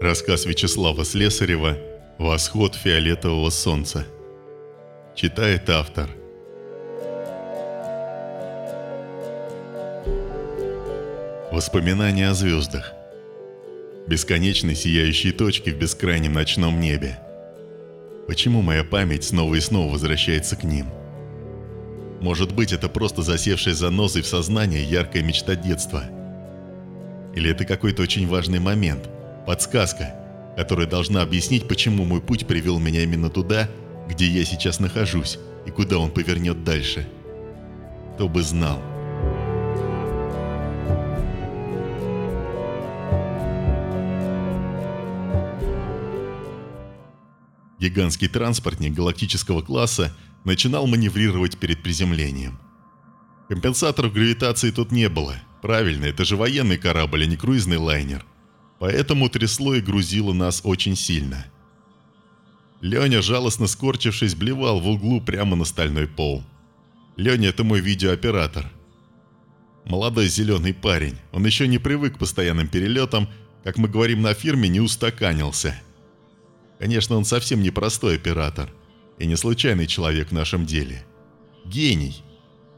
Рассказ Вячеслава Слесарева «Восход фиолетового солнца». Читает автор. Воспоминания о звездах. Бесконечной сияющей точки в бескрайнем ночном небе. Почему моя память снова и снова возвращается к ним? Может быть, это просто засевшая занозой в сознание яркая мечта детства? Или это какой-то очень важный момент – Подсказка, которая должна объяснить, почему мой путь привел меня именно туда, где я сейчас нахожусь, и куда он повернет дальше. Кто бы знал. Гигантский транспортник галактического класса начинал маневрировать перед приземлением. Компенсаторов гравитации тут не было. Правильно, это же военный корабль, а не круизный лайнер – Поэтому трясло и грузило нас очень сильно. Леня, жалостно скорчившись, блевал в углу прямо на стальной пол. Леня – это мой видеооператор. Молодой зеленый парень. Он еще не привык к постоянным перелетам, как мы говорим на фирме, не устаканился. Конечно, он совсем не простой оператор и не случайный человек в нашем деле. Гений.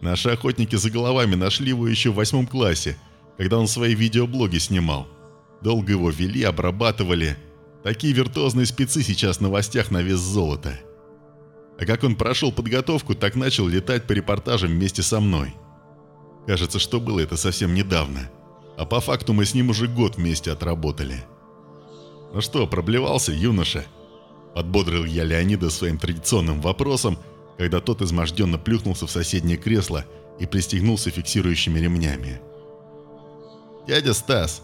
Наши охотники за головами нашли его еще в восьмом классе, когда он свои видеоблоги снимал – Долго его вели, обрабатывали. Такие виртуозные спецы сейчас в новостях на вес золота. А как он прошел подготовку, так начал летать по репортажам вместе со мной. Кажется, что было это совсем недавно. А по факту мы с ним уже год вместе отработали. «Ну что, проблевался, юноша?» Подбодрил я Леонида своим традиционным вопросом, когда тот изможденно плюхнулся в соседнее кресло и пристегнулся фиксирующими ремнями. «Дядя Стас,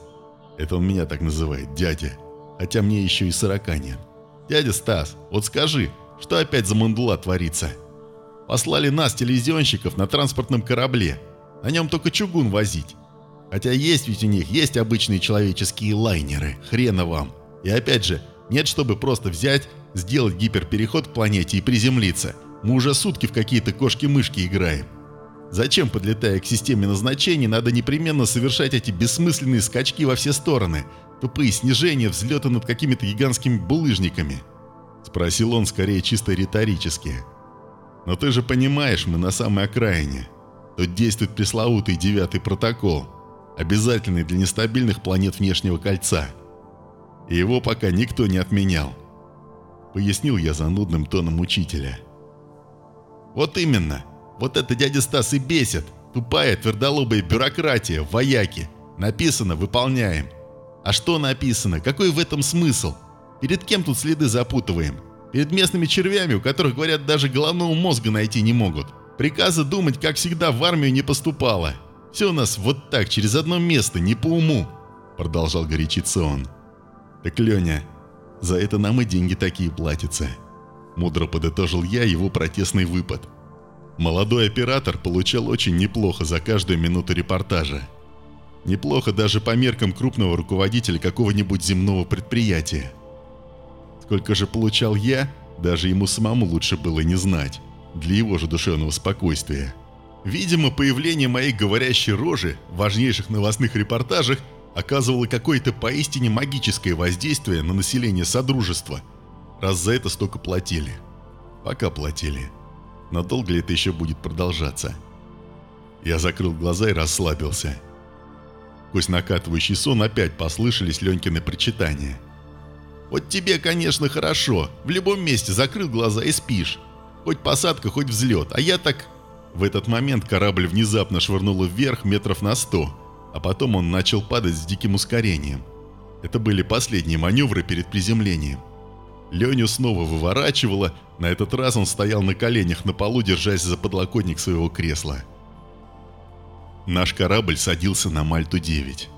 это он меня так называет, дядя. Хотя мне еще и сорока нет. Дядя Стас, вот скажи, что опять за мандула творится? Послали нас, телевизионщиков, на транспортном корабле. На нем только чугун возить. Хотя есть ведь у них, есть обычные человеческие лайнеры. Хрена вам. И опять же, нет, чтобы просто взять, сделать гиперпереход к планете и приземлиться. Мы уже сутки в какие-то кошки-мышки играем. Зачем, подлетая к системе назначений, надо непременно совершать эти бессмысленные скачки во все стороны, тупые снижения, взлеты над какими-то гигантскими булыжниками? Спросил он скорее чисто риторически. Но ты же понимаешь, мы на самой окраине. Тут действует пресловутый девятый протокол, обязательный для нестабильных планет внешнего кольца. Его пока никто не отменял. Пояснил я занудным тоном учителя. Вот именно. Вот это дядя Стас и бесит. Тупая, твердолобая бюрократия, вояки. Написано, выполняем. А что написано? Какой в этом смысл? Перед кем тут следы запутываем? Перед местными червями, у которых, говорят, даже головного мозга найти не могут. Приказа думать, как всегда, в армию не поступало. Все у нас вот так, через одно место, не по уму. Продолжал горячиться он. Так, Леня, за это нам и деньги такие платятся. Мудро подытожил я его протестный выпад. Молодой оператор получал очень неплохо за каждую минуту репортажа. Неплохо даже по меркам крупного руководителя какого-нибудь земного предприятия. Сколько же получал я, даже ему самому лучше было не знать, для его же душевного спокойствия. Видимо, появление моей говорящей рожи в важнейших новостных репортажах оказывало какое-то поистине магическое воздействие на население Содружества, раз за это столько платили. Пока платили. Но долго ли это еще будет продолжаться? Я закрыл глаза и расслабился. Сквозь накатывающий сон опять послышались Ленькины причитания. «Вот тебе, конечно, хорошо. В любом месте закрыл глаза и спишь. Хоть посадка, хоть взлет. А я так...» В этот момент корабль внезапно швырнуло вверх метров на сто, а потом он начал падать с диким ускорением. Это были последние маневры перед приземлением. Леню снова выворачивало, на этот раз он стоял на коленях на полу, держась за подлокотник своего кресла. Наш корабль садился на Мальту-9.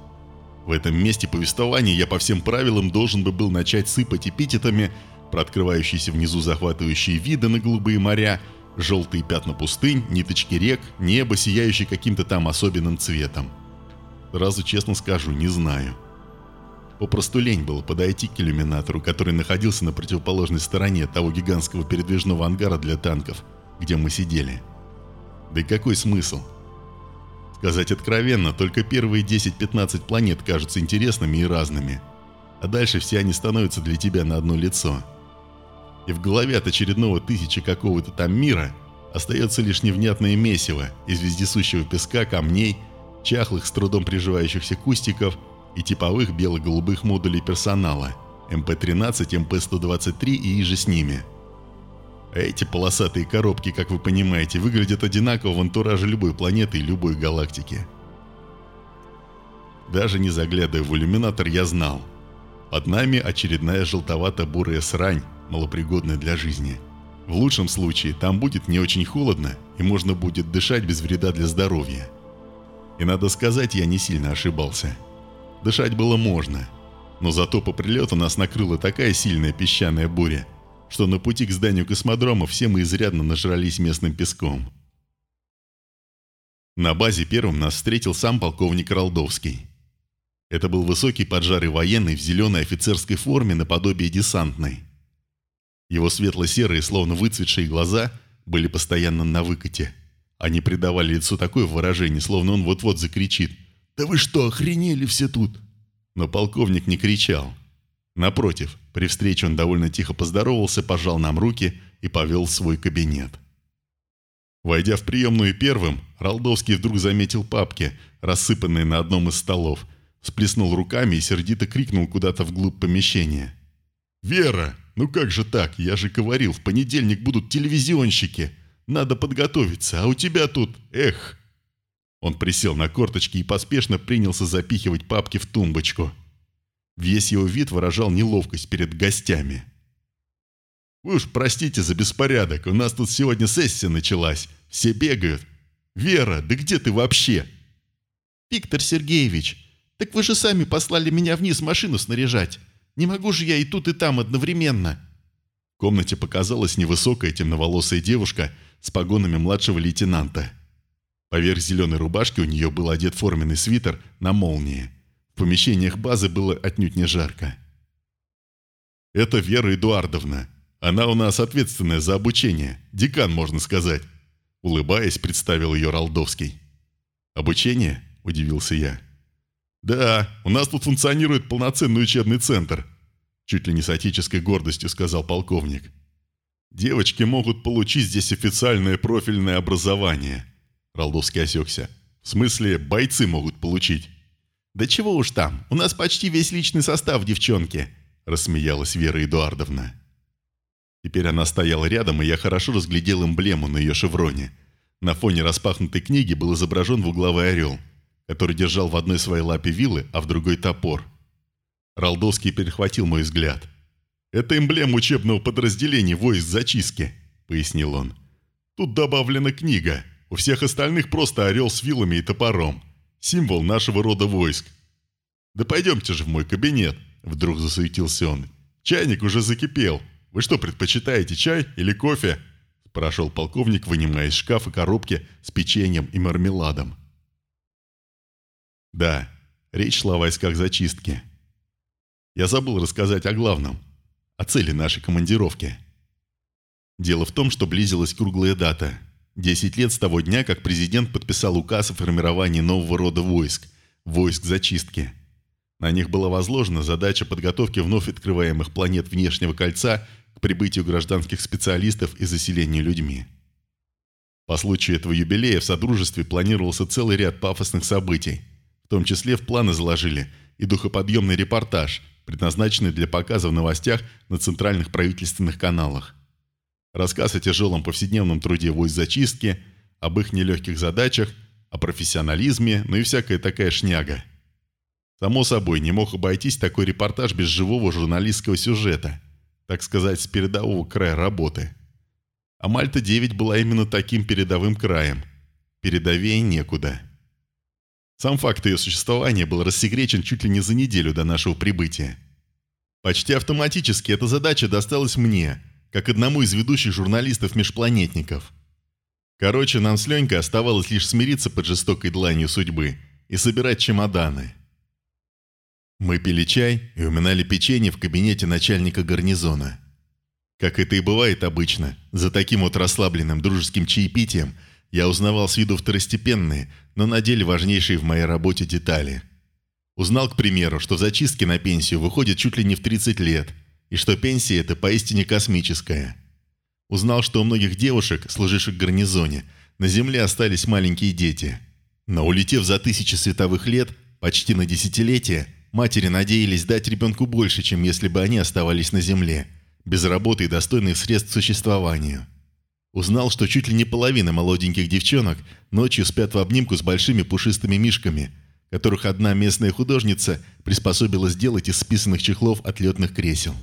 В этом месте повествования я по всем правилам должен бы был начать сыпать эпитетами про открывающиеся внизу захватывающие виды на голубые моря, желтые пятна пустынь, ниточки рек, небо, сияющее каким-то там особенным цветом. Сразу честно скажу, не знаю. Попросту лень было подойти к иллюминатору, который находился на противоположной стороне того гигантского передвижного ангара для танков, где мы сидели. Да и какой смысл? Сказать откровенно, только первые 10-15 планет кажутся интересными и разными. А дальше все они становятся для тебя на одно лицо. И в голове от очередного тысяча какого-то там мира остается лишь невнятное месиво из вездесущего песка, камней, чахлых с трудом приживающихся кустиков и типовых бело-голубых модулей персонала МП-13, МП-123 и иже с ними – эти полосатые коробки, как вы понимаете, выглядят одинаково в антураже любой планеты и любой галактики. Даже не заглядывая в иллюминатор, я знал. Под нами очередная желтовато-бурая срань, малопригодная для жизни. В лучшем случае там будет не очень холодно, и можно будет дышать без вреда для здоровья. И надо сказать, я не сильно ошибался. Дышать было можно, но зато по прилету нас накрыла такая сильная песчаная буря – что на пути к зданию космодрома все мы изрядно нажрались местным песком. На базе первым нас встретил сам полковник Ралдовский. Это был высокий поджарый военный в зеленой офицерской форме наподобие десантной. Его светло-серые, словно выцветшие глаза были постоянно на выкате. Они придавали лицу такое выражение, словно он вот-вот закричит «Да вы что, охренели все тут?» Но полковник не кричал. Напротив, при встрече он довольно тихо поздоровался, пожал нам руки и повел в свой кабинет. Войдя в приемную первым, Ралдовский вдруг заметил папки, рассыпанные на одном из столов, сплеснул руками и сердито крикнул куда-то вглубь помещения. «Вера, ну как же так? Я же говорил, в понедельник будут телевизионщики. Надо подготовиться, а у тебя тут... Эх!» Он присел на корточки и поспешно принялся запихивать папки в тумбочку. Весь его вид выражал неловкость перед гостями. «Вы уж простите за беспорядок, у нас тут сегодня сессия началась, все бегают. Вера, да где ты вообще?» «Виктор Сергеевич, так вы же сами послали меня вниз машину снаряжать. Не могу же я и тут, и там одновременно». В комнате показалась невысокая темноволосая девушка с погонами младшего лейтенанта. Поверх зеленой рубашки у нее был одет форменный свитер на молнии. В помещениях базы было отнюдь не жарко. «Это Вера Эдуардовна. Она у нас ответственная за обучение. Декан, можно сказать». Улыбаясь, представил ее Ралдовский. «Обучение?» – удивился я. «Да, у нас тут функционирует полноценный учебный центр», – чуть ли не с отеческой гордостью сказал полковник. «Девочки могут получить здесь официальное профильное образование». Ралдовский осекся. «В смысле, бойцы могут получить». «Да чего уж там, у нас почти весь личный состав, девчонки», – рассмеялась Вера Эдуардовна. Теперь она стояла рядом, и я хорошо разглядел эмблему на ее шевроне. На фоне распахнутой книги был изображен двуглавый орел, который держал в одной своей лапе вилы, а в другой топор. Ралдовский перехватил мой взгляд. «Это эмблема учебного подразделения войск зачистки», – пояснил он. «Тут добавлена книга. У всех остальных просто орел с вилами и топором символ нашего рода войск. «Да пойдемте же в мой кабинет», – вдруг засуетился он. «Чайник уже закипел. Вы что, предпочитаете чай или кофе?» – спрашивал полковник, вынимая из шкафа коробки с печеньем и мармеладом. Да, речь шла о войсках зачистки. Я забыл рассказать о главном, о цели нашей командировки. Дело в том, что близилась круглая дата – Десять лет с того дня, как президент подписал указ о формировании нового рода войск – войск зачистки. На них была возложена задача подготовки вновь открываемых планет внешнего кольца к прибытию гражданских специалистов и заселению людьми. По случаю этого юбилея в Содружестве планировался целый ряд пафосных событий. В том числе в планы заложили и духоподъемный репортаж, предназначенный для показа в новостях на центральных правительственных каналах. Рассказ о тяжелом повседневном труде войск зачистки, об их нелегких задачах, о профессионализме, ну и всякая такая шняга. Само собой, не мог обойтись такой репортаж без живого журналистского сюжета, так сказать, с передового края работы. А Мальта-9 была именно таким передовым краем. Передовее некуда. Сам факт ее существования был рассекречен чуть ли не за неделю до нашего прибытия. Почти автоматически эта задача досталась мне – как одному из ведущих журналистов-межпланетников. Короче, нам с Ленькой оставалось лишь смириться под жестокой дланью судьбы и собирать чемоданы. Мы пили чай и уминали печенье в кабинете начальника гарнизона. Как это и бывает обычно, за таким вот расслабленным дружеским чаепитием я узнавал с виду второстепенные, но на деле важнейшие в моей работе детали. Узнал, к примеру, что зачистки на пенсию выходят чуть ли не в 30 лет, и что пенсия это поистине космическая. Узнал, что у многих девушек, служивших в гарнизоне, на Земле остались маленькие дети. Но улетев за тысячи световых лет, почти на десятилетие, матери надеялись дать ребенку больше, чем если бы они оставались на Земле, без работы и достойных средств к существованию. Узнал, что чуть ли не половина молоденьких девчонок ночью спят в обнимку с большими пушистыми мишками, которых одна местная художница приспособила сделать из списанных чехлов от летных кресел.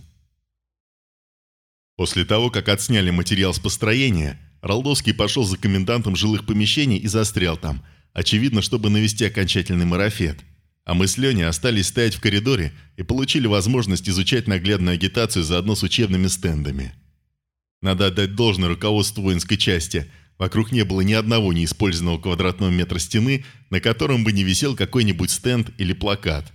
После того, как отсняли материал с построения, Ралдовский пошел за комендантом жилых помещений и застрял там, очевидно, чтобы навести окончательный марафет. А мы с Леней остались стоять в коридоре и получили возможность изучать наглядную агитацию заодно с учебными стендами. Надо отдать должное руководству воинской части. Вокруг не было ни одного неиспользованного квадратного метра стены, на котором бы не висел какой-нибудь стенд или плакат.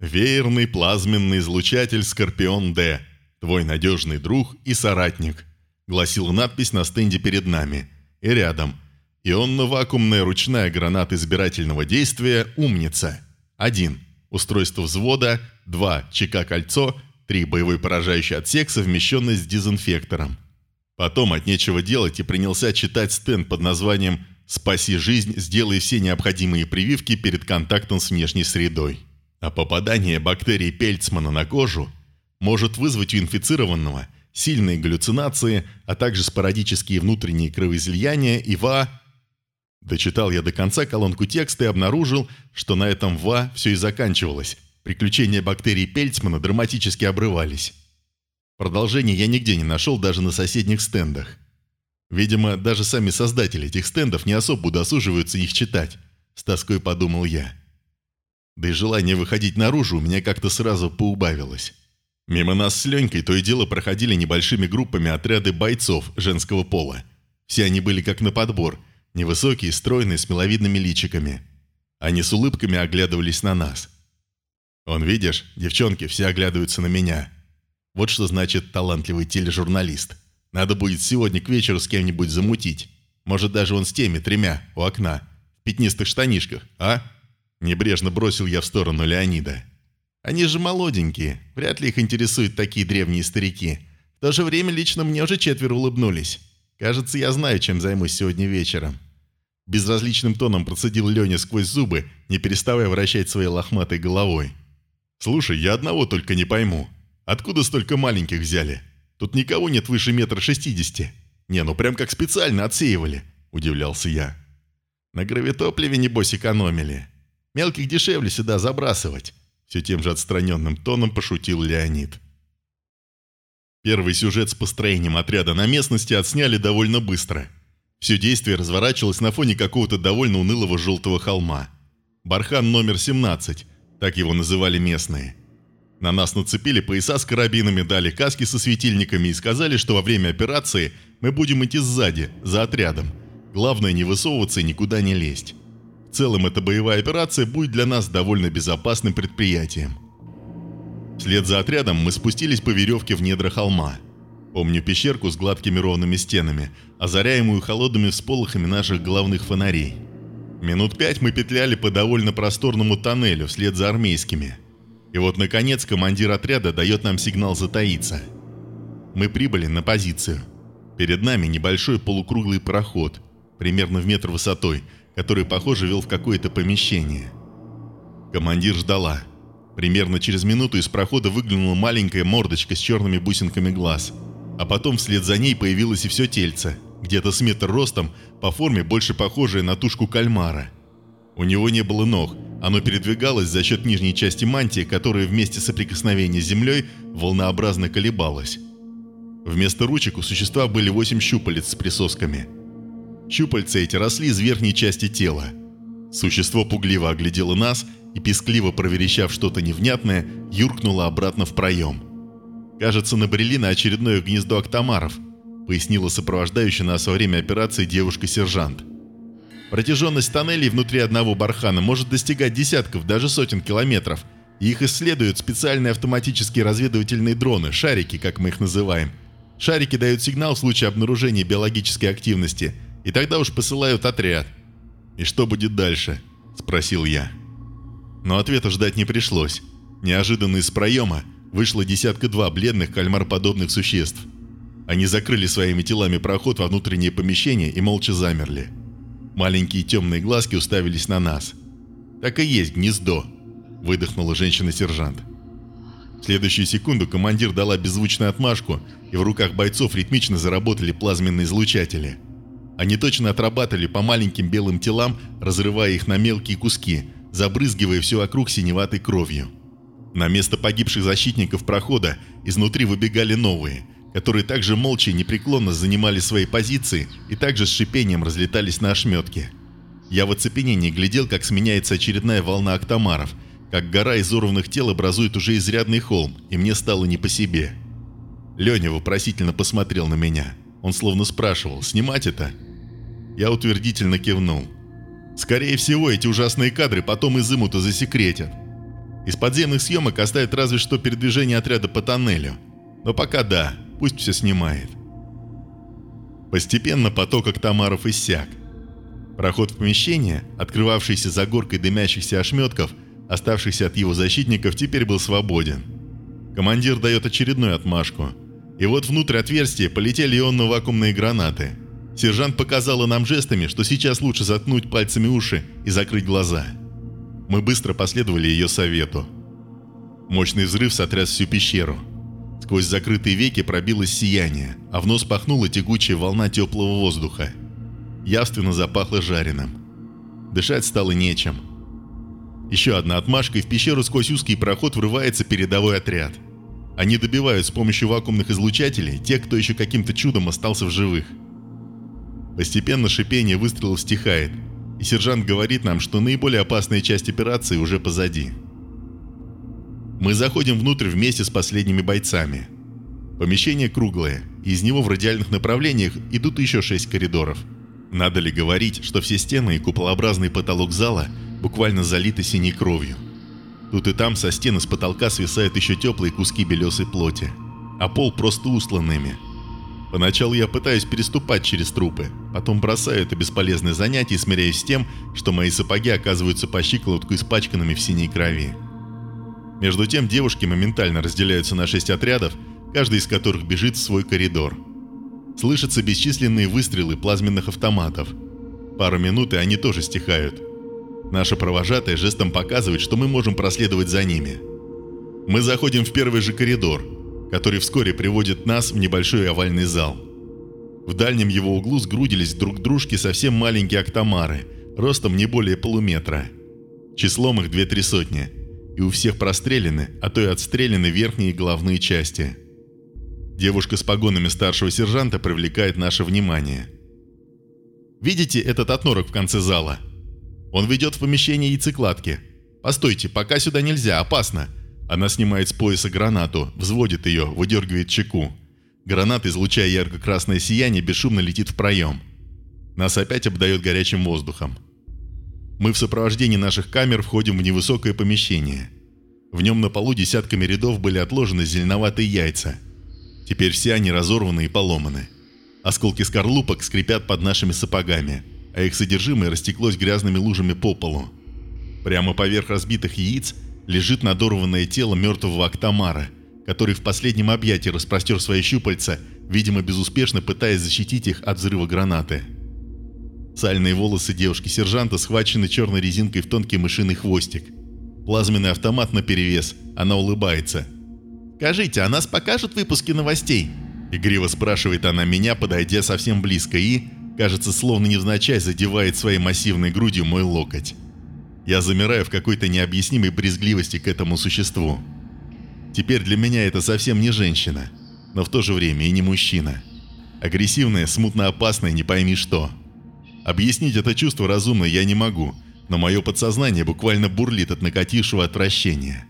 «Веерный плазменный излучатель «Скорпион-Д». Твой надежный друг и соратник», — гласила надпись на стенде перед нами. И рядом. «Ионно-вакуумная ручная граната избирательного действия «Умница». 1. Устройство взвода. 2. ЧК-кольцо. 3. Боевой поражающий отсек, совмещенный с дезинфектором. Потом от нечего делать и принялся читать стенд под названием «Спаси жизнь, сделай все необходимые прививки перед контактом с внешней средой». А попадание бактерий Пельцмана на кожу может вызвать у инфицированного сильные галлюцинации, а также спорадические внутренние кровоизлияния и ва... Дочитал я до конца колонку текста и обнаружил, что на этом ва все и заканчивалось. Приключения бактерий Пельцмана драматически обрывались. Продолжение я нигде не нашел даже на соседних стендах. Видимо, даже сами создатели этих стендов не особо удосуживаются их читать, с тоской подумал я. Да и желание выходить наружу у меня как-то сразу поубавилось. Мимо нас с Ленькой то и дело проходили небольшими группами отряды бойцов женского пола. Все они были как на подбор, невысокие, стройные, с миловидными личиками. Они с улыбками оглядывались на нас. «Он, видишь, девчонки все оглядываются на меня», вот что значит талантливый тележурналист. Надо будет сегодня к вечеру с кем-нибудь замутить. Может, даже он с теми тремя у окна. В пятнистых штанишках, а? Небрежно бросил я в сторону Леонида. Они же молоденькие. Вряд ли их интересуют такие древние старики. В то же время лично мне уже четверо улыбнулись. Кажется, я знаю, чем займусь сегодня вечером. Безразличным тоном процедил Леня сквозь зубы, не переставая вращать своей лохматой головой. «Слушай, я одного только не пойму. Откуда столько маленьких взяли? Тут никого нет выше метра шестидесяти. Не, ну прям как специально отсеивали, удивлялся я. На гравитопливе, небось, экономили. Мелких дешевле сюда забрасывать. Все тем же отстраненным тоном пошутил Леонид. Первый сюжет с построением отряда на местности отсняли довольно быстро. Все действие разворачивалось на фоне какого-то довольно унылого желтого холма. Бархан номер 17, так его называли местные – на нас нацепили пояса с карабинами, дали каски со светильниками и сказали, что во время операции мы будем идти сзади, за отрядом. Главное не высовываться и никуда не лезть. В целом эта боевая операция будет для нас довольно безопасным предприятием. Вслед за отрядом мы спустились по веревке в недра холма. Помню пещерку с гладкими ровными стенами, озаряемую холодными всполохами наших головных фонарей. Минут пять мы петляли по довольно просторному тоннелю вслед за армейскими – и вот, наконец, командир отряда дает нам сигнал затаиться. Мы прибыли на позицию. Перед нами небольшой полукруглый проход, примерно в метр высотой, который, похоже, вел в какое-то помещение. Командир ждала. Примерно через минуту из прохода выглянула маленькая мордочка с черными бусинками глаз. А потом вслед за ней появилось и все тельце, где-то с метр ростом, по форме больше похожее на тушку кальмара. У него не было ног, оно передвигалось за счет нижней части мантии, которая вместе соприкосновения с землей волнообразно колебалась. Вместо ручек у существа были восемь щупалец с присосками. Щупальца эти росли из верхней части тела. Существо пугливо оглядело нас и, пескливо проверещав что-то невнятное, юркнуло обратно в проем. «Кажется, набрели на очередное гнездо октомаров», пояснила сопровождающая нас во время операции девушка-сержант. Протяженность тоннелей внутри одного бархана может достигать десятков, даже сотен километров. И их исследуют специальные автоматические разведывательные дроны, шарики, как мы их называем. Шарики дают сигнал в случае обнаружения биологической активности И тогда уж посылают отряд. И что будет дальше? Спросил я. Но ответа ждать не пришлось. Неожиданно из проема вышло десятка-два бледных кальмароподобных существ. Они закрыли своими телами проход во внутреннее помещение и молча замерли. Маленькие темные глазки уставились на нас. «Так и есть гнездо», – выдохнула женщина-сержант. В следующую секунду командир дала беззвучную отмашку, и в руках бойцов ритмично заработали плазменные излучатели. Они точно отрабатывали по маленьким белым телам, разрывая их на мелкие куски, забрызгивая все вокруг синеватой кровью. На место погибших защитников прохода изнутри выбегали новые, которые также молча и непреклонно занимали свои позиции и также с шипением разлетались на ошметки. Я в оцепенении глядел, как сменяется очередная волна октомаров, как гора изорванных тел образует уже изрядный холм, и мне стало не по себе. Леня вопросительно посмотрел на меня. Он словно спрашивал, снимать это? Я утвердительно кивнул. Скорее всего, эти ужасные кадры потом изымут и засекретят. Из подземных съемок оставят разве что передвижение отряда по тоннелю. Но пока да, Пусть все снимает. Постепенно поток октомаров иссяк. Проход в помещение, открывавшийся за горкой дымящихся ошметков, оставшихся от его защитников, теперь был свободен. Командир дает очередную отмашку. И вот внутрь отверстия полетели ионно-вакуумные гранаты. Сержант показала нам жестами, что сейчас лучше заткнуть пальцами уши и закрыть глаза. Мы быстро последовали ее совету. Мощный взрыв сотряс всю пещеру. Сквозь закрытые веки пробилось сияние, а в нос пахнула тягучая волна теплого воздуха. Явственно запахло жареным. Дышать стало нечем. Еще одна отмашка, и в пещеру сквозь узкий проход врывается передовой отряд. Они добивают с помощью вакуумных излучателей тех, кто еще каким-то чудом остался в живых. Постепенно шипение выстрелов стихает, и сержант говорит нам, что наиболее опасная часть операции уже позади. Мы заходим внутрь вместе с последними бойцами. Помещение круглое, и из него в радиальных направлениях идут еще шесть коридоров. Надо ли говорить, что все стены и куполообразный потолок зала буквально залиты синей кровью. Тут и там со стены с потолка свисают еще теплые куски белесой плоти, а пол просто устланными. Поначалу я пытаюсь переступать через трупы, потом бросаю это бесполезное занятие и смиряюсь с тем, что мои сапоги оказываются по щиколотку испачканными в синей крови. Между тем девушки моментально разделяются на шесть отрядов, каждый из которых бежит в свой коридор. Слышатся бесчисленные выстрелы плазменных автоматов. Пару минут, и они тоже стихают. Наша провожатая жестом показывает, что мы можем проследовать за ними. Мы заходим в первый же коридор, который вскоре приводит нас в небольшой овальный зал. В дальнем его углу сгрудились друг к дружке совсем маленькие октомары, ростом не более полуметра. Числом их две-три сотни – и у всех прострелены, а то и отстреляны верхние головные части. Девушка с погонами старшего сержанта привлекает наше внимание. Видите этот отнорок в конце зала? Он ведет в помещение яйцекладки. Постойте, пока сюда нельзя, опасно. Она снимает с пояса гранату, взводит ее, выдергивает чеку. Граната, излучая ярко-красное сияние, бесшумно летит в проем. Нас опять обдает горячим воздухом. Мы в сопровождении наших камер входим в невысокое помещение. В нем на полу десятками рядов были отложены зеленоватые яйца. Теперь все они разорваны и поломаны. Осколки скорлупок скрипят под нашими сапогами, а их содержимое растеклось грязными лужами по полу. Прямо поверх разбитых яиц лежит надорванное тело мертвого Актамара, который в последнем объятии распростер свои щупальца, видимо безуспешно пытаясь защитить их от взрыва гранаты. Сальные волосы девушки-сержанта схвачены черной резинкой в тонкий мышиный хвостик. Плазменный автомат наперевес. Она улыбается. «Скажите, а нас покажут выпуски новостей?» Игриво спрашивает она меня, подойдя совсем близко и, кажется, словно невзначай задевает своей массивной грудью мой локоть. Я замираю в какой-то необъяснимой брезгливости к этому существу. Теперь для меня это совсем не женщина, но в то же время и не мужчина. Агрессивная, смутно опасная, не пойми что – Объяснить это чувство разумно я не могу, но мое подсознание буквально бурлит от накатившего отвращения.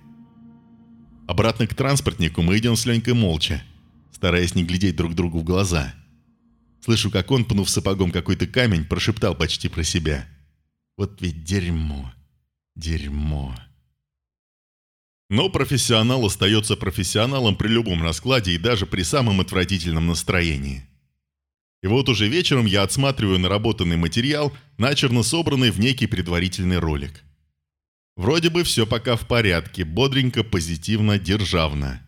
Обратно к транспортнику мы идем с Ленькой молча, стараясь не глядеть друг другу в глаза. Слышу, как он, пнув сапогом какой-то камень, прошептал почти про себя. «Вот ведь дерьмо, дерьмо». Но профессионал остается профессионалом при любом раскладе и даже при самом отвратительном настроении. И вот уже вечером я отсматриваю наработанный материал, начерно собранный в некий предварительный ролик. Вроде бы все пока в порядке, бодренько, позитивно, державно.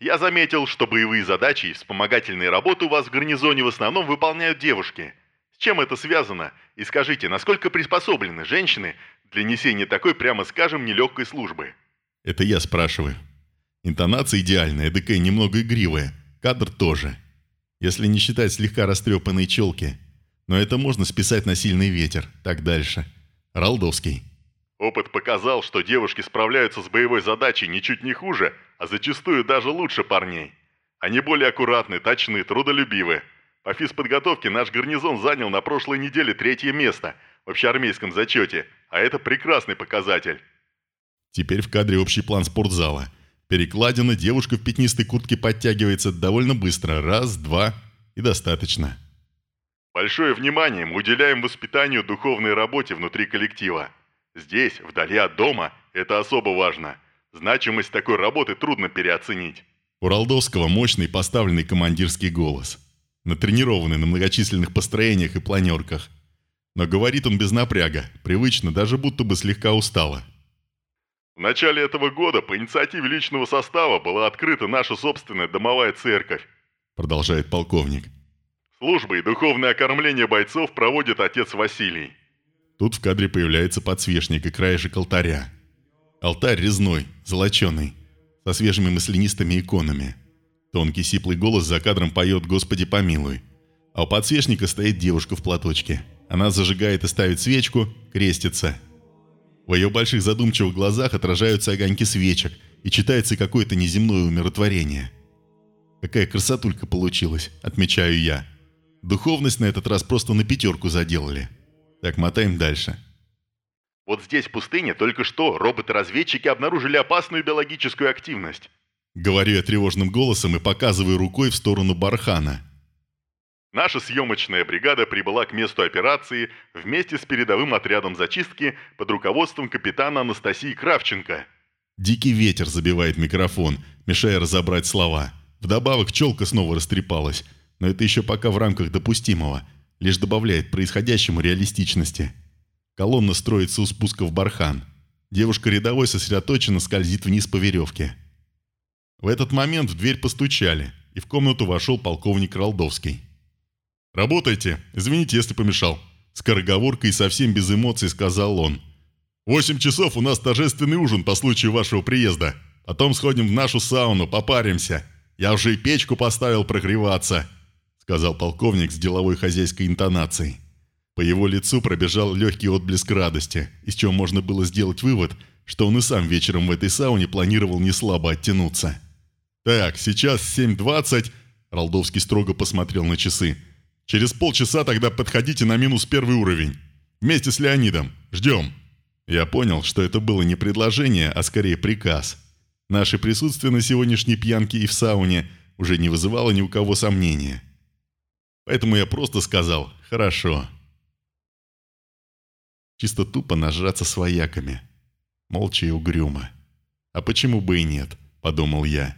Я заметил, что боевые задачи и вспомогательные работы у вас в гарнизоне в основном выполняют девушки. С чем это связано? И скажите, насколько приспособлены женщины для несения такой, прямо скажем, нелегкой службы? Это я спрашиваю. Интонация идеальная, эдакая немного игривая. Кадр тоже. Если не считать слегка растрепанной челки. Но это можно списать на сильный ветер. Так дальше. Ралдовский. Опыт показал, что девушки справляются с боевой задачей ничуть не хуже, а зачастую даже лучше парней. Они более аккуратны, точны, трудолюбивы. По физподготовке наш гарнизон занял на прошлой неделе третье место в общеармейском зачете, а это прекрасный показатель. Теперь в кадре общий план спортзала. Перекладина, девушка в пятнистой куртке подтягивается довольно быстро. Раз, два и достаточно. Большое внимание мы уделяем воспитанию духовной работе внутри коллектива. Здесь, вдали от дома, это особо важно. Значимость такой работы трудно переоценить. У Ралдовского мощный поставленный командирский голос. Натренированный на многочисленных построениях и планерках. Но говорит он без напряга, привычно, даже будто бы слегка устало. В начале этого года по инициативе личного состава была открыта наша собственная домовая церковь, продолжает полковник. Службы и духовное окормление бойцов проводит отец Василий. Тут в кадре появляется подсвечник и краешек алтаря. Алтарь резной, золоченый, со свежими маслянистыми иконами. Тонкий сиплый голос за кадром поет «Господи помилуй». А у подсвечника стоит девушка в платочке. Она зажигает и ставит свечку, крестится. В ее больших задумчивых глазах отражаются огоньки свечек и читается какое-то неземное умиротворение. Какая красотулька получилась, отмечаю я. Духовность на этот раз просто на пятерку заделали. Так, мотаем дальше. Вот здесь, в пустыне, только что роботы-разведчики обнаружили опасную биологическую активность. Говорю я тревожным голосом и показываю рукой в сторону Бархана. Наша съемочная бригада прибыла к месту операции вместе с передовым отрядом зачистки под руководством капитана Анастасии Кравченко. Дикий ветер забивает микрофон, мешая разобрать слова. Вдобавок челка снова растрепалась, но это еще пока в рамках допустимого – лишь добавляет происходящему реалистичности. Колонна строится у спуска в бархан. Девушка рядовой сосредоточенно скользит вниз по веревке. В этот момент в дверь постучали, и в комнату вошел полковник Ралдовский. «Работайте, извините, если помешал», – скороговоркой и совсем без эмоций сказал он. «Восемь часов у нас торжественный ужин по случаю вашего приезда. Потом сходим в нашу сауну, попаримся. Я уже и печку поставил прогреваться сказал полковник с деловой хозяйской интонацией. По его лицу пробежал легкий отблеск радости, из чего можно было сделать вывод, что он и сам вечером в этой сауне планировал не слабо оттянуться. «Так, сейчас 7.20», – Ралдовский строго посмотрел на часы. «Через полчаса тогда подходите на минус первый уровень. Вместе с Леонидом. Ждем». Я понял, что это было не предложение, а скорее приказ. Наше присутствие на сегодняшней пьянке и в сауне уже не вызывало ни у кого сомнения. Поэтому я просто сказал «хорошо». Чисто тупо нажраться с вояками. Молча и угрюмо. «А почему бы и нет?» – подумал я.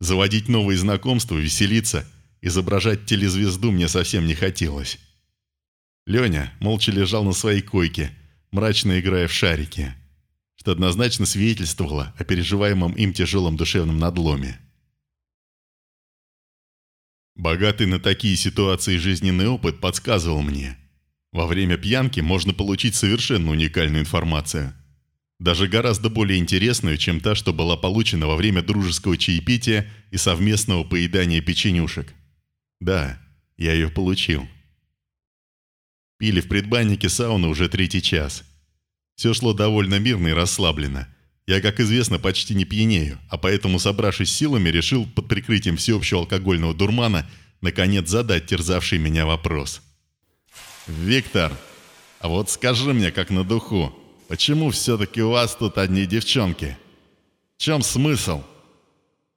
Заводить новые знакомства, веселиться, изображать телезвезду мне совсем не хотелось. Леня молча лежал на своей койке, мрачно играя в шарики, что однозначно свидетельствовало о переживаемом им тяжелом душевном надломе. Богатый на такие ситуации жизненный опыт подсказывал мне. Во время пьянки можно получить совершенно уникальную информацию. Даже гораздо более интересную, чем та, что была получена во время дружеского чаепития и совместного поедания печенюшек. Да, я ее получил. Пили в предбаннике сауны уже третий час. Все шло довольно мирно и расслабленно – я, как известно, почти не пьянею, а поэтому, собравшись силами, решил под прикрытием всеобщего алкогольного дурмана наконец задать терзавший меня вопрос. «Виктор, а вот скажи мне, как на духу, почему все-таки у вас тут одни девчонки? В чем смысл?»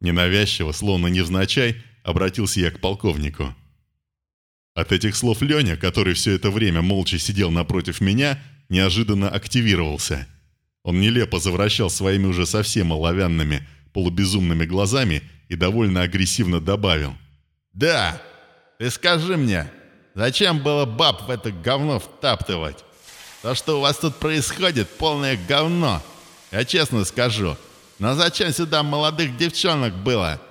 Ненавязчиво, словно невзначай, обратился я к полковнику. От этих слов Леня, который все это время молча сидел напротив меня, неожиданно активировался – он нелепо завращал своими уже совсем оловянными, полубезумными глазами и довольно агрессивно добавил. «Да, ты скажи мне, Зачем было баб в это говно втаптывать? То, что у вас тут происходит, полное говно. Я честно скажу. Но зачем сюда молодых девчонок было?»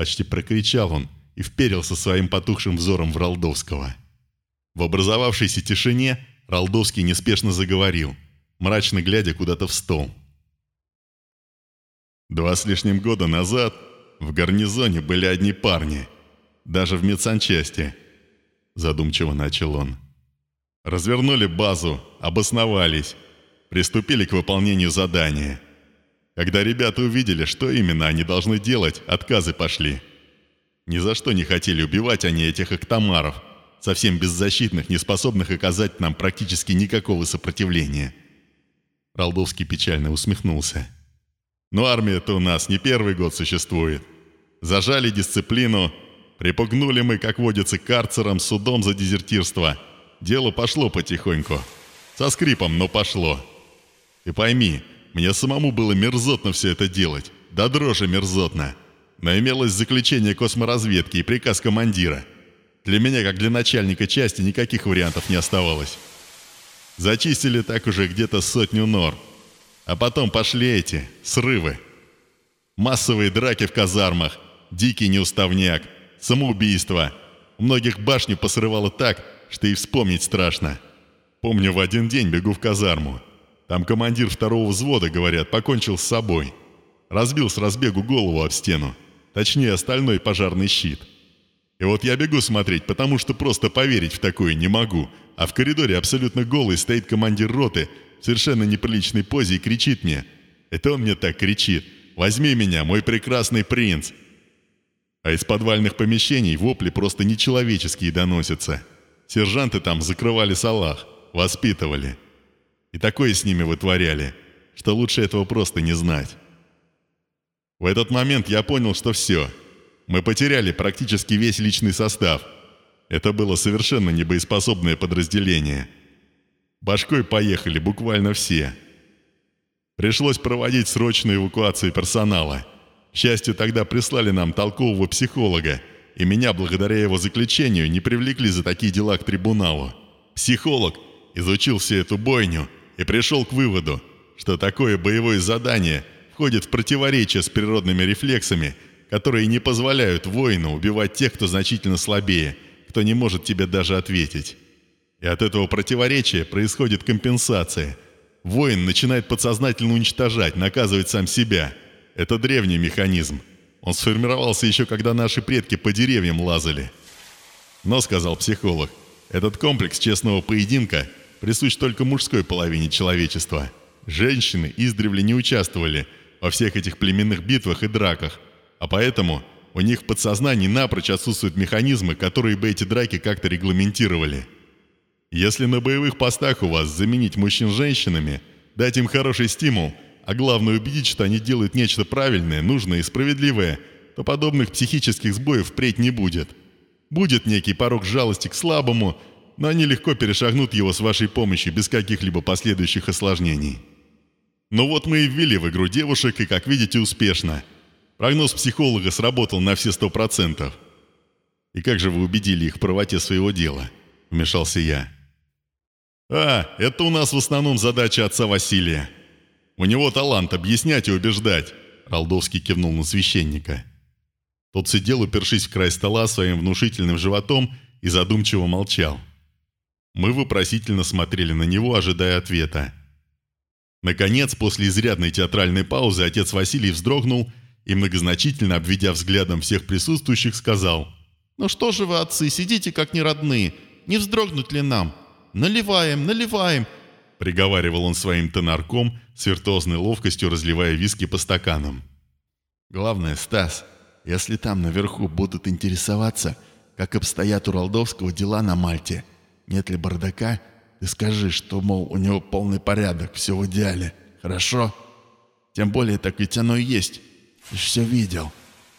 Почти прокричал он и вперился своим потухшим взором в Ралдовского. В образовавшейся тишине Ралдовский неспешно заговорил, мрачно глядя куда-то в стол. Два с лишним года назад в гарнизоне были одни парни, даже в медсанчасти, задумчиво начал он. Развернули базу, обосновались, приступили к выполнению задания. Когда ребята увидели, что именно они должны делать, отказы пошли. Ни за что не хотели убивать они этих октомаров, совсем беззащитных, не способных оказать нам практически никакого сопротивления. Ралдовский печально усмехнулся. Но армия-то у нас не первый год существует. Зажали дисциплину, припугнули мы, как водится, карцером, судом за дезертирство. Дело пошло потихоньку. Со скрипом, но пошло. И пойми, мне самому было мерзотно все это делать. Да дрожи мерзотно. Но имелось заключение косморазведки и приказ командира. Для меня, как для начальника части, никаких вариантов не оставалось. Зачистили так уже где-то сотню нор. А потом пошли эти, срывы. Массовые драки в казармах, дикий неуставняк, самоубийство. У многих башню посрывало так, что и вспомнить страшно. Помню, в один день бегу в казарму. Там командир второго взвода, говорят, покончил с собой. Разбил с разбегу голову об стену. Точнее, остальной пожарный щит. И вот я бегу смотреть, потому что просто поверить в такое не могу. А в коридоре абсолютно голый стоит командир роты в совершенно неприличной позе и кричит мне. Это он мне так кричит. «Возьми меня, мой прекрасный принц!» А из подвальных помещений вопли просто нечеловеческие доносятся. Сержанты там закрывали салах, воспитывали. И такое с ними вытворяли, что лучше этого просто не знать. В этот момент я понял, что все. Мы потеряли практически весь личный состав. Это было совершенно небоеспособное подразделение – Башкой поехали буквально все. Пришлось проводить срочную эвакуацию персонала. К счастью, тогда прислали нам толкового психолога, и меня, благодаря его заключению, не привлекли за такие дела к трибуналу. Психолог изучил всю эту бойню и пришел к выводу, что такое боевое задание входит в противоречие с природными рефлексами, которые не позволяют воину убивать тех, кто значительно слабее, кто не может тебе даже ответить. И от этого противоречия происходит компенсация. Воин начинает подсознательно уничтожать, наказывать сам себя. Это древний механизм. Он сформировался еще когда наши предки по деревьям лазали. Но, сказал психолог, этот комплекс честного поединка присущ только мужской половине человечества. Женщины издревле не участвовали во всех этих племенных битвах и драках, а поэтому у них в подсознании напрочь отсутствуют механизмы, которые бы эти драки как-то регламентировали. Если на боевых постах у вас заменить мужчин женщинами, дать им хороший стимул, а главное убедить, что они делают нечто правильное, нужное и справедливое, то подобных психических сбоев впредь не будет. Будет некий порог жалости к слабому, но они легко перешагнут его с вашей помощью без каких-либо последующих осложнений. Ну вот мы и ввели в игру девушек, и, как видите, успешно. Прогноз психолога сработал на все сто процентов. «И как же вы убедили их в правоте своего дела?» – вмешался я. «А, это у нас в основном задача отца Василия. У него талант объяснять и убеждать», — Ралдовский кивнул на священника. Тот сидел, упершись в край стола своим внушительным животом и задумчиво молчал. Мы вопросительно смотрели на него, ожидая ответа. Наконец, после изрядной театральной паузы, отец Василий вздрогнул и, многозначительно обведя взглядом всех присутствующих, сказал, «Ну что же вы, отцы, сидите как неродные, не вздрогнуть ли нам?» «Наливаем, наливаем!» Приговаривал он своим тонарком, с виртуозной ловкостью разливая виски по стаканам. «Главное, Стас, если там наверху будут интересоваться, как обстоят у Ралдовского дела на Мальте, нет ли бардака, ты скажи, что, мол, у него полный порядок, все в идеале, хорошо? Тем более, так ведь оно и есть. Ты ж все видел.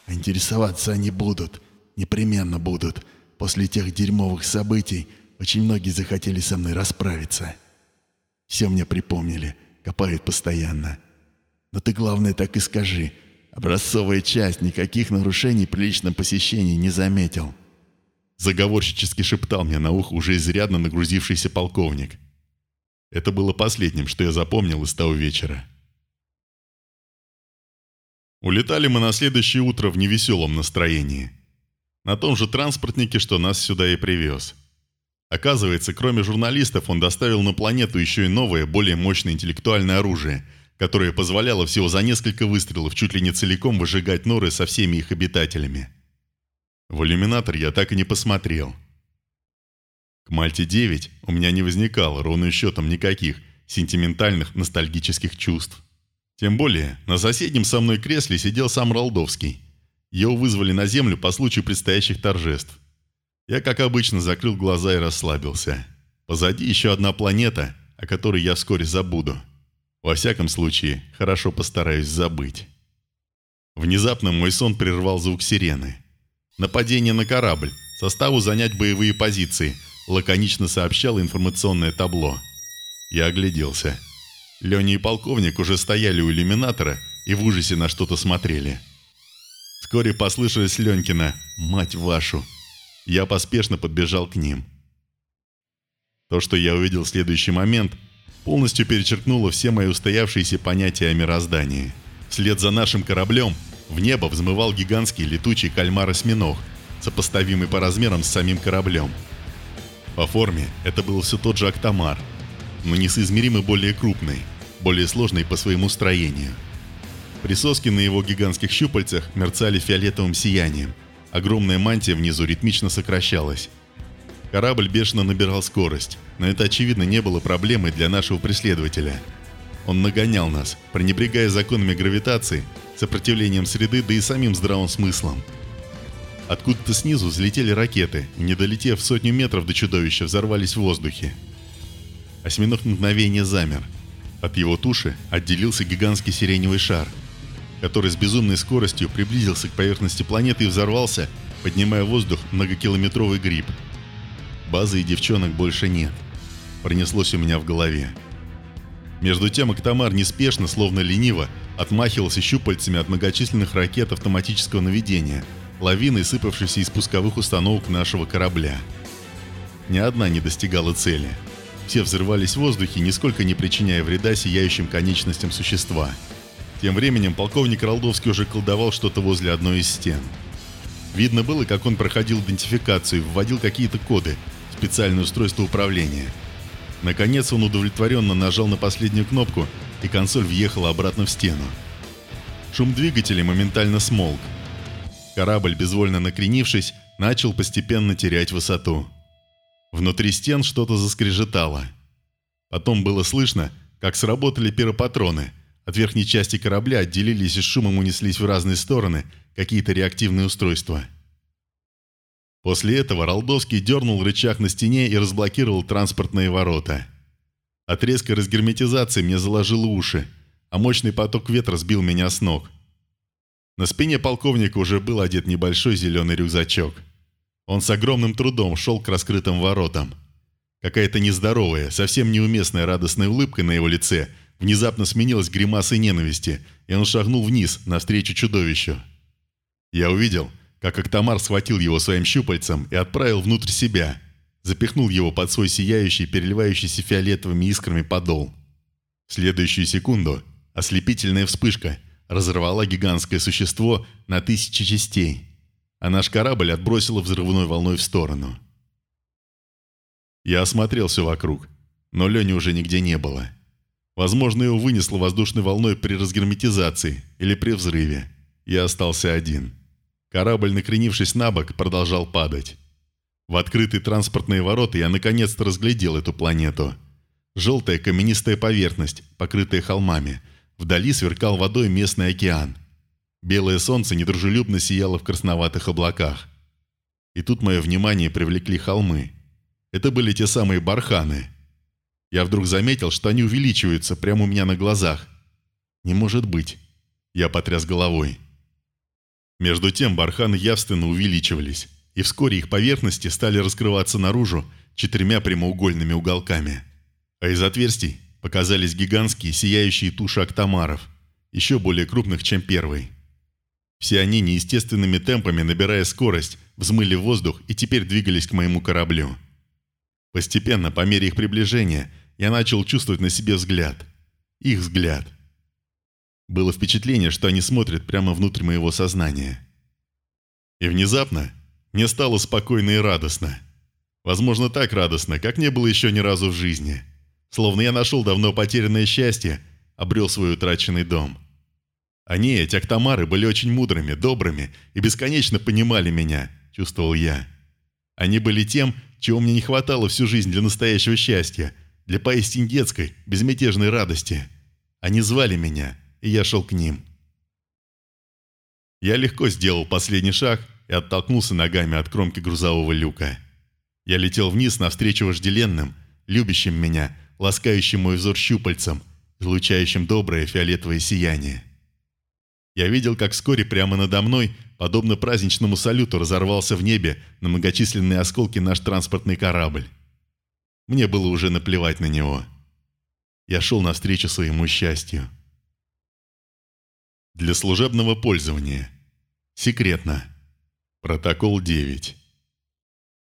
А интересоваться они будут, непременно будут, после тех дерьмовых событий, очень многие захотели со мной расправиться. Все мне припомнили, копают постоянно. Но ты, главное, так и скажи. Образцовая часть никаких нарушений при личном посещении не заметил. Заговорщически шептал мне на ухо уже изрядно нагрузившийся полковник. Это было последним, что я запомнил из того вечера. Улетали мы на следующее утро в невеселом настроении. На том же транспортнике, что нас сюда и привез. Оказывается, кроме журналистов, он доставил на планету еще и новое, более мощное интеллектуальное оружие, которое позволяло всего за несколько выстрелов чуть ли не целиком выжигать норы со всеми их обитателями. В иллюминатор я так и не посмотрел. К Мальте-9 у меня не возникало ровным счетом никаких сентиментальных ностальгических чувств. Тем более, на соседнем со мной кресле сидел сам Ролдовский. Его вызвали на Землю по случаю предстоящих торжеств. Я, как обычно, закрыл глаза и расслабился. Позади еще одна планета, о которой я вскоре забуду. Во всяком случае, хорошо постараюсь забыть. Внезапно мой сон прервал звук сирены. Нападение на корабль. Составу занять боевые позиции. Лаконично сообщало информационное табло. Я огляделся. Леня и полковник уже стояли у иллюминатора и в ужасе на что-то смотрели. Вскоре послышалось Ленькина «Мать вашу!» Я поспешно подбежал к ним. То, что я увидел в следующий момент, полностью перечеркнуло все мои устоявшиеся понятия о мироздании. Вслед за нашим кораблем в небо взмывал гигантский летучий кальмар-осьминог, сопоставимый по размерам с самим кораблем. По форме это был все тот же Актомар, но несоизмеримо более крупный, более сложный по своему строению. Присоски на его гигантских щупальцах мерцали фиолетовым сиянием, Огромная мантия внизу ритмично сокращалась. Корабль бешено набирал скорость, но это, очевидно, не было проблемой для нашего преследователя. Он нагонял нас, пренебрегая законами гравитации, сопротивлением среды, да и самим здравым смыслом. Откуда-то снизу взлетели ракеты, и, не долетев сотню метров до чудовища, взорвались в воздухе. Осьминог мгновение замер. От его туши отделился гигантский сиреневый шар – который с безумной скоростью приблизился к поверхности планеты и взорвался, поднимая в воздух многокилометровый гриб. Базы и девчонок больше нет. Пронеслось у меня в голове. Между тем Актомар неспешно, словно лениво, отмахивался щупальцами от многочисленных ракет автоматического наведения, лавиной сыпавшейся из пусковых установок нашего корабля. Ни одна не достигала цели. Все взрывались в воздухе, нисколько не причиняя вреда сияющим конечностям существа – тем временем полковник Ролдовский уже колдовал что-то возле одной из стен. Видно было, как он проходил идентификацию и вводил какие-то коды в специальное устройство управления. Наконец он удовлетворенно нажал на последнюю кнопку, и консоль въехала обратно в стену. Шум двигателя моментально смолк. Корабль, безвольно накренившись, начал постепенно терять высоту. Внутри стен что-то заскрежетало. Потом было слышно, как сработали пиропатроны – от верхней части корабля отделились и шумом унеслись в разные стороны какие-то реактивные устройства. После этого Ралдовский дернул рычаг на стене и разблокировал транспортные ворота. От резкой разгерметизации мне заложило уши, а мощный поток ветра сбил меня с ног. На спине полковника уже был одет небольшой зеленый рюкзачок. Он с огромным трудом шел к раскрытым воротам. Какая-то нездоровая, совсем неуместная радостная улыбка на его лице – внезапно сменилась гримасой ненависти, и он шагнул вниз, навстречу чудовищу. Я увидел, как Актомар схватил его своим щупальцем и отправил внутрь себя, запихнул его под свой сияющий, переливающийся фиолетовыми искрами подол. В следующую секунду ослепительная вспышка разорвала гигантское существо на тысячи частей, а наш корабль отбросило взрывной волной в сторону. Я осмотрел все вокруг, но Лени уже нигде не было. Возможно, его вынесло воздушной волной при разгерметизации или при взрыве. Я остался один. Корабль, накренившись на бок, продолжал падать. В открытые транспортные ворота я наконец-то разглядел эту планету. Желтая каменистая поверхность, покрытая холмами. Вдали сверкал водой местный океан. Белое солнце недружелюбно сияло в красноватых облаках. И тут мое внимание привлекли холмы. Это были те самые барханы – я вдруг заметил, что они увеличиваются прямо у меня на глазах. Не может быть. Я потряс головой. Между тем барханы явственно увеличивались, и вскоре их поверхности стали раскрываться наружу четырьмя прямоугольными уголками. А из отверстий показались гигантские сияющие туши октомаров, еще более крупных, чем первый. Все они неестественными темпами, набирая скорость, взмыли в воздух и теперь двигались к моему кораблю. Постепенно, по мере их приближения, я начал чувствовать на себе взгляд. Их взгляд. Было впечатление, что они смотрят прямо внутрь моего сознания. И внезапно мне стало спокойно и радостно. Возможно, так радостно, как не было еще ни разу в жизни. Словно я нашел давно потерянное счастье, обрел свой утраченный дом. Они, эти актомары, были очень мудрыми, добрыми и бесконечно понимали меня, чувствовал я. Они были тем, чего мне не хватало всю жизнь для настоящего счастья, для поистине детской, безмятежной радости. Они звали меня, и я шел к ним. Я легко сделал последний шаг и оттолкнулся ногами от кромки грузового люка. Я летел вниз навстречу вожделенным, любящим меня, ласкающим мой взор щупальцем, излучающим доброе фиолетовое сияние. Я видел, как вскоре прямо надо мной, подобно праздничному салюту, разорвался в небе на многочисленные осколки наш транспортный корабль. Мне было уже наплевать на него. Я шел навстречу своему счастью. Для служебного пользования. Секретно. Протокол 9.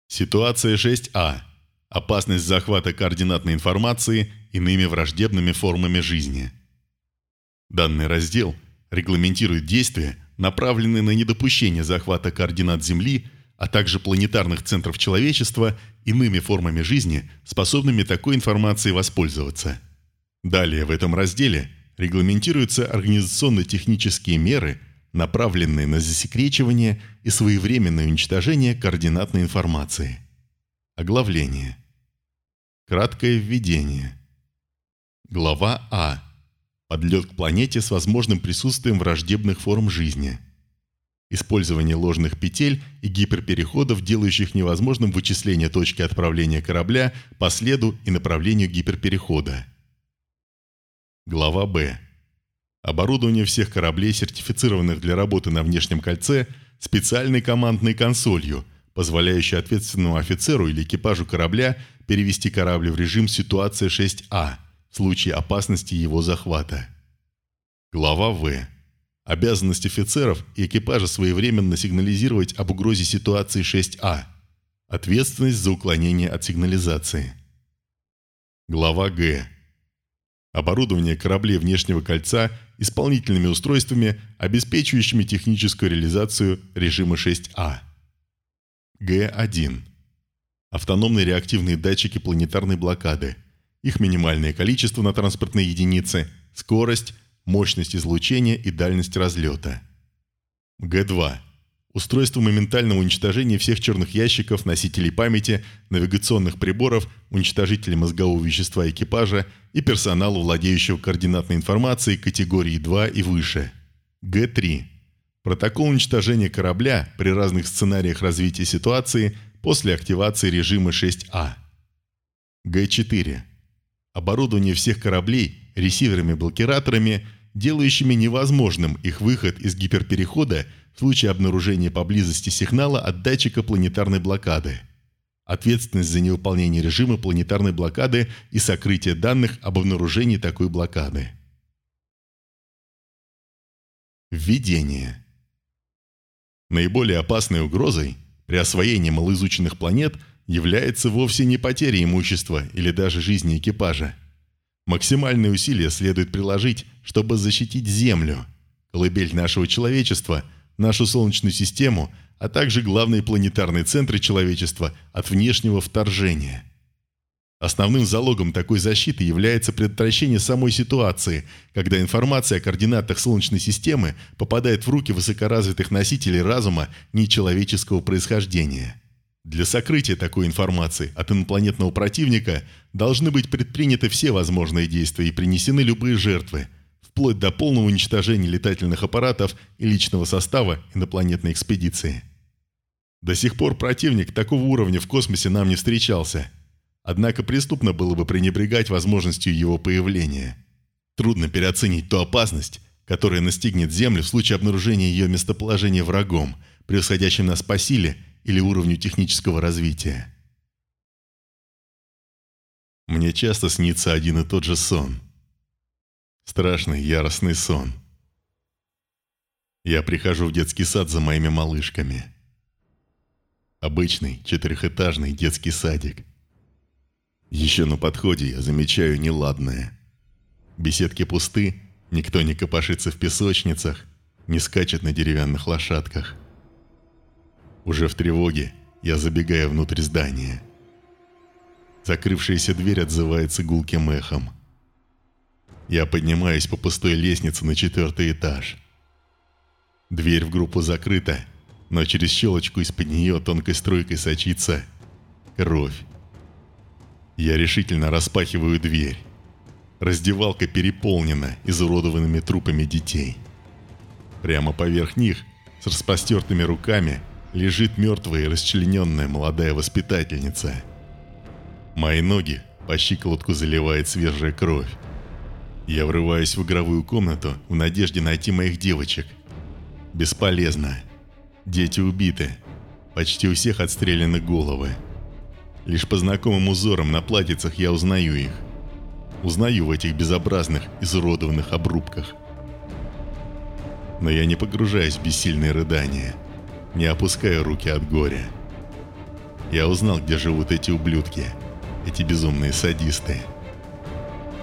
Ситуация 6А. Опасность захвата координатной информации иными враждебными формами жизни. Данный раздел регламентирует действия, направленные на недопущение захвата координат Земли, а также планетарных центров человечества иными формами жизни, способными такой информацией воспользоваться. Далее в этом разделе регламентируются организационно-технические меры, направленные на засекречивание и своевременное уничтожение координатной информации. Оглавление. Краткое введение. Глава А. Подлет к планете с возможным присутствием враждебных форм жизни. Использование ложных петель и гиперпереходов, делающих невозможным вычисление точки отправления корабля по следу и направлению гиперперехода. Глава Б. Оборудование всех кораблей, сертифицированных для работы на внешнем кольце, специальной командной консолью, позволяющей ответственному офицеру или экипажу корабля перевести корабль в режим «Ситуация 6А» в случае опасности его захвата. Глава В. Обязанность офицеров и экипажа своевременно сигнализировать об угрозе ситуации 6А. Ответственность за уклонение от сигнализации. Глава Г оборудование кораблей внешнего кольца исполнительными устройствами, обеспечивающими техническую реализацию режима 6А. Г1. Автономные реактивные датчики планетарной блокады. Их минимальное количество на транспортной единице, скорость, мощность излучения и дальность разлета. Г2 устройство моментального уничтожения всех черных ящиков, носителей памяти, навигационных приборов, уничтожителей мозгового вещества экипажа и персонала, владеющего координатной информацией категории 2 и выше. Г-3. Протокол уничтожения корабля при разных сценариях развития ситуации после активации режима 6А. Г-4. Оборудование всех кораблей ресиверами-блокираторами, делающими невозможным их выход из гиперперехода в случае обнаружения поблизости сигнала от датчика планетарной блокады. Ответственность за невыполнение режима планетарной блокады и сокрытие данных об обнаружении такой блокады. Введение. Наиболее опасной угрозой при освоении малоизученных планет является вовсе не потеря имущества или даже жизни экипажа. Максимальные усилия следует приложить, чтобы защитить Землю, колыбель нашего человечества – нашу Солнечную систему, а также главные планетарные центры человечества от внешнего вторжения. Основным залогом такой защиты является предотвращение самой ситуации, когда информация о координатах Солнечной системы попадает в руки высокоразвитых носителей разума нечеловеческого происхождения. Для сокрытия такой информации от инопланетного противника должны быть предприняты все возможные действия и принесены любые жертвы – вплоть до полного уничтожения летательных аппаратов и личного состава инопланетной экспедиции. До сих пор противник такого уровня в космосе нам не встречался. Однако преступно было бы пренебрегать возможностью его появления. Трудно переоценить ту опасность, которая настигнет Землю в случае обнаружения ее местоположения врагом, превосходящим нас по силе или уровню технического развития. Мне часто снится один и тот же сон – Страшный яростный сон. Я прихожу в детский сад за моими малышками. Обычный четырехэтажный детский садик. Еще на подходе я замечаю неладное. Беседки пусты, никто не копошится в песочницах, не скачет на деревянных лошадках. Уже в тревоге я забегаю внутрь здания. Закрывшаяся дверь отзывается гулким эхом. Я поднимаюсь по пустой лестнице на четвертый этаж. Дверь в группу закрыта, но через щелочку из-под нее тонкой струйкой сочится кровь. Я решительно распахиваю дверь. Раздевалка переполнена изуродованными трупами детей. Прямо поверх них, с распростертыми руками, лежит мертвая и расчлененная молодая воспитательница. Мои ноги по щиколотку заливает свежая кровь. Я врываюсь в игровую комнату в надежде найти моих девочек. Бесполезно. Дети убиты. Почти у всех отстреляны головы. Лишь по знакомым узорам на платьицах я узнаю их. Узнаю в этих безобразных, изуродованных обрубках. Но я не погружаюсь в бессильные рыдания. Не опускаю руки от горя. Я узнал, где живут эти ублюдки. Эти безумные садисты.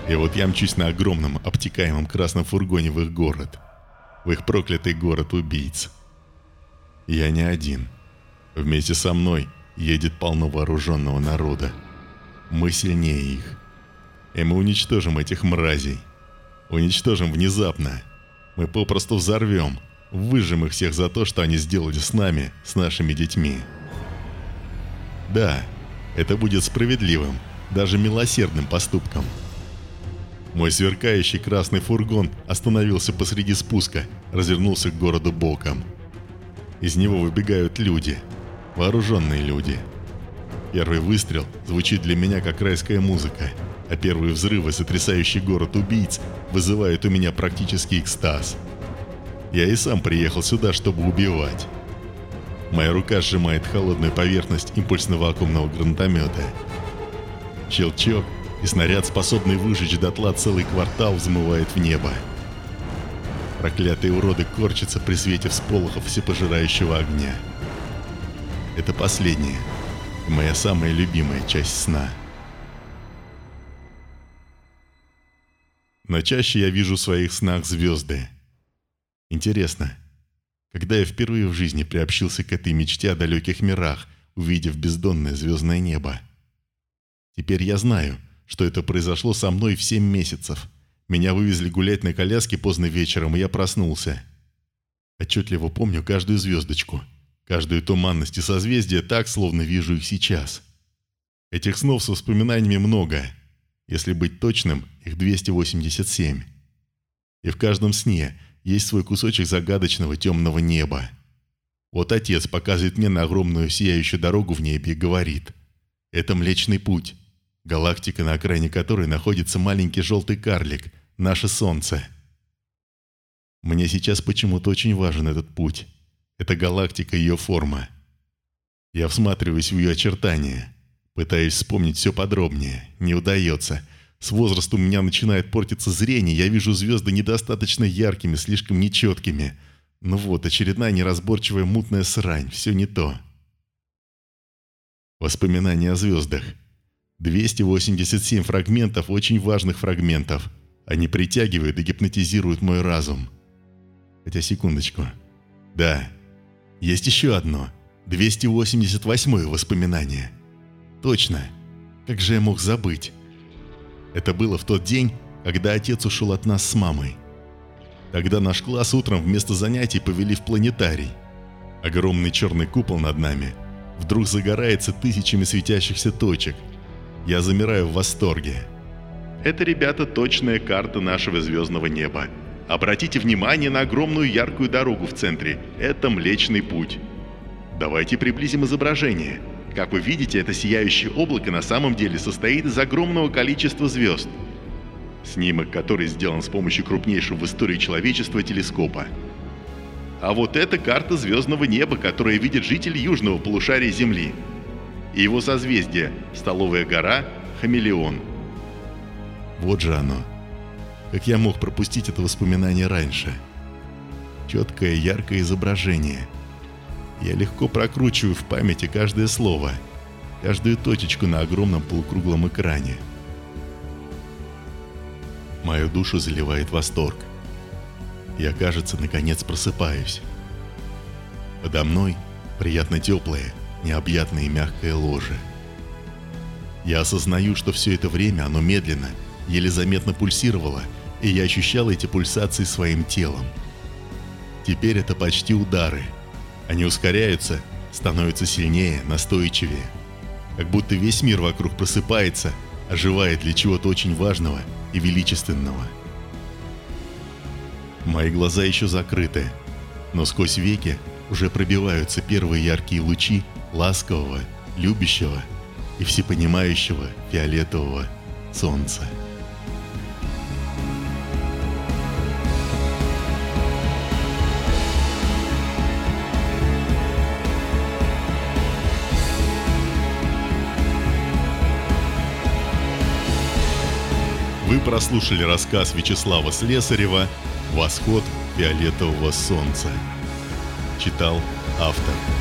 И вот я мчусь на огромном обтекаемом красном фургоне в их город. В их проклятый город убийц. Я не один. Вместе со мной едет полно вооруженного народа. Мы сильнее их. И мы уничтожим этих мразей. Уничтожим внезапно. Мы попросту взорвем, выжжем их всех за то, что они сделали с нами, с нашими детьми. Да, это будет справедливым, даже милосердным поступком. Мой сверкающий красный фургон остановился посреди спуска, развернулся к городу боком. Из него выбегают люди – Вооруженные люди. Первый выстрел звучит для меня как райская музыка, а первые взрывы, сотрясающий город убийц, вызывают у меня практически экстаз. Я и сам приехал сюда, чтобы убивать. Моя рука сжимает холодную поверхность импульсно-вакуумного гранатомета. Щелчок, и снаряд, способный выжечь дотла целый квартал, взмывает в небо. Проклятые уроды корчатся при свете всполохов всепожирающего огня. Это последняя, моя самая любимая часть сна. Но чаще я вижу в своих снах звезды. Интересно, когда я впервые в жизни приобщился к этой мечте о далеких мирах, увидев бездонное звездное небо? Теперь я знаю, что это произошло со мной в семь месяцев. Меня вывезли гулять на коляске поздно вечером, и я проснулся. Отчетливо помню каждую звездочку – Каждую туманность и созвездие так, словно вижу их сейчас. Этих снов с воспоминаниями много. Если быть точным, их 287. И в каждом сне есть свой кусочек загадочного темного неба. Вот отец показывает мне на огромную сияющую дорогу в небе и говорит. Это Млечный Путь, галактика, на окраине которой находится маленький желтый карлик, наше Солнце. Мне сейчас почему-то очень важен этот путь. Это галактика и ее форма. Я всматриваюсь в ее очертания. Пытаюсь вспомнить все подробнее. Не удается. С возрастом у меня начинает портиться зрение. Я вижу звезды недостаточно яркими, слишком нечеткими. Ну вот, очередная неразборчивая мутная срань. Все не то. Воспоминания о звездах. 287 фрагментов, очень важных фрагментов. Они притягивают и гипнотизируют мой разум. Хотя секундочку. Да, есть еще одно. 288 воспоминание. Точно. Как же я мог забыть? Это было в тот день, когда отец ушел от нас с мамой. Тогда наш класс утром вместо занятий повели в планетарий. Огромный черный купол над нами вдруг загорается тысячами светящихся точек. Я замираю в восторге. Это, ребята, точная карта нашего звездного неба. Обратите внимание на огромную яркую дорогу в центре. Это Млечный Путь. Давайте приблизим изображение. Как вы видите, это сияющее облако на самом деле состоит из огромного количества звезд. Снимок, который сделан с помощью крупнейшего в истории человечества телескопа. А вот это карта звездного неба, которая видит житель южного полушария Земли. И его созвездие – Столовая гора, Хамелеон. Вот же оно. Как я мог пропустить это воспоминание раньше? Четкое, яркое изображение. Я легко прокручиваю в памяти каждое слово, каждую точечку на огромном полукруглом экране. Мою душу заливает восторг. Я, кажется, наконец просыпаюсь. Подо мной приятно теплое, необъятное мягкое ложе. Я осознаю, что все это время оно медленно, еле заметно пульсировало, и я ощущал эти пульсации своим телом. Теперь это почти удары. Они ускоряются, становятся сильнее, настойчивее. Как будто весь мир вокруг просыпается, оживает для чего-то очень важного и величественного. Мои глаза еще закрыты, но сквозь веки уже пробиваются первые яркие лучи ласкового, любящего и всепонимающего фиолетового солнца. Вы прослушали рассказ Вячеслава Слесарева «Восход фиолетового солнца». Читал автор.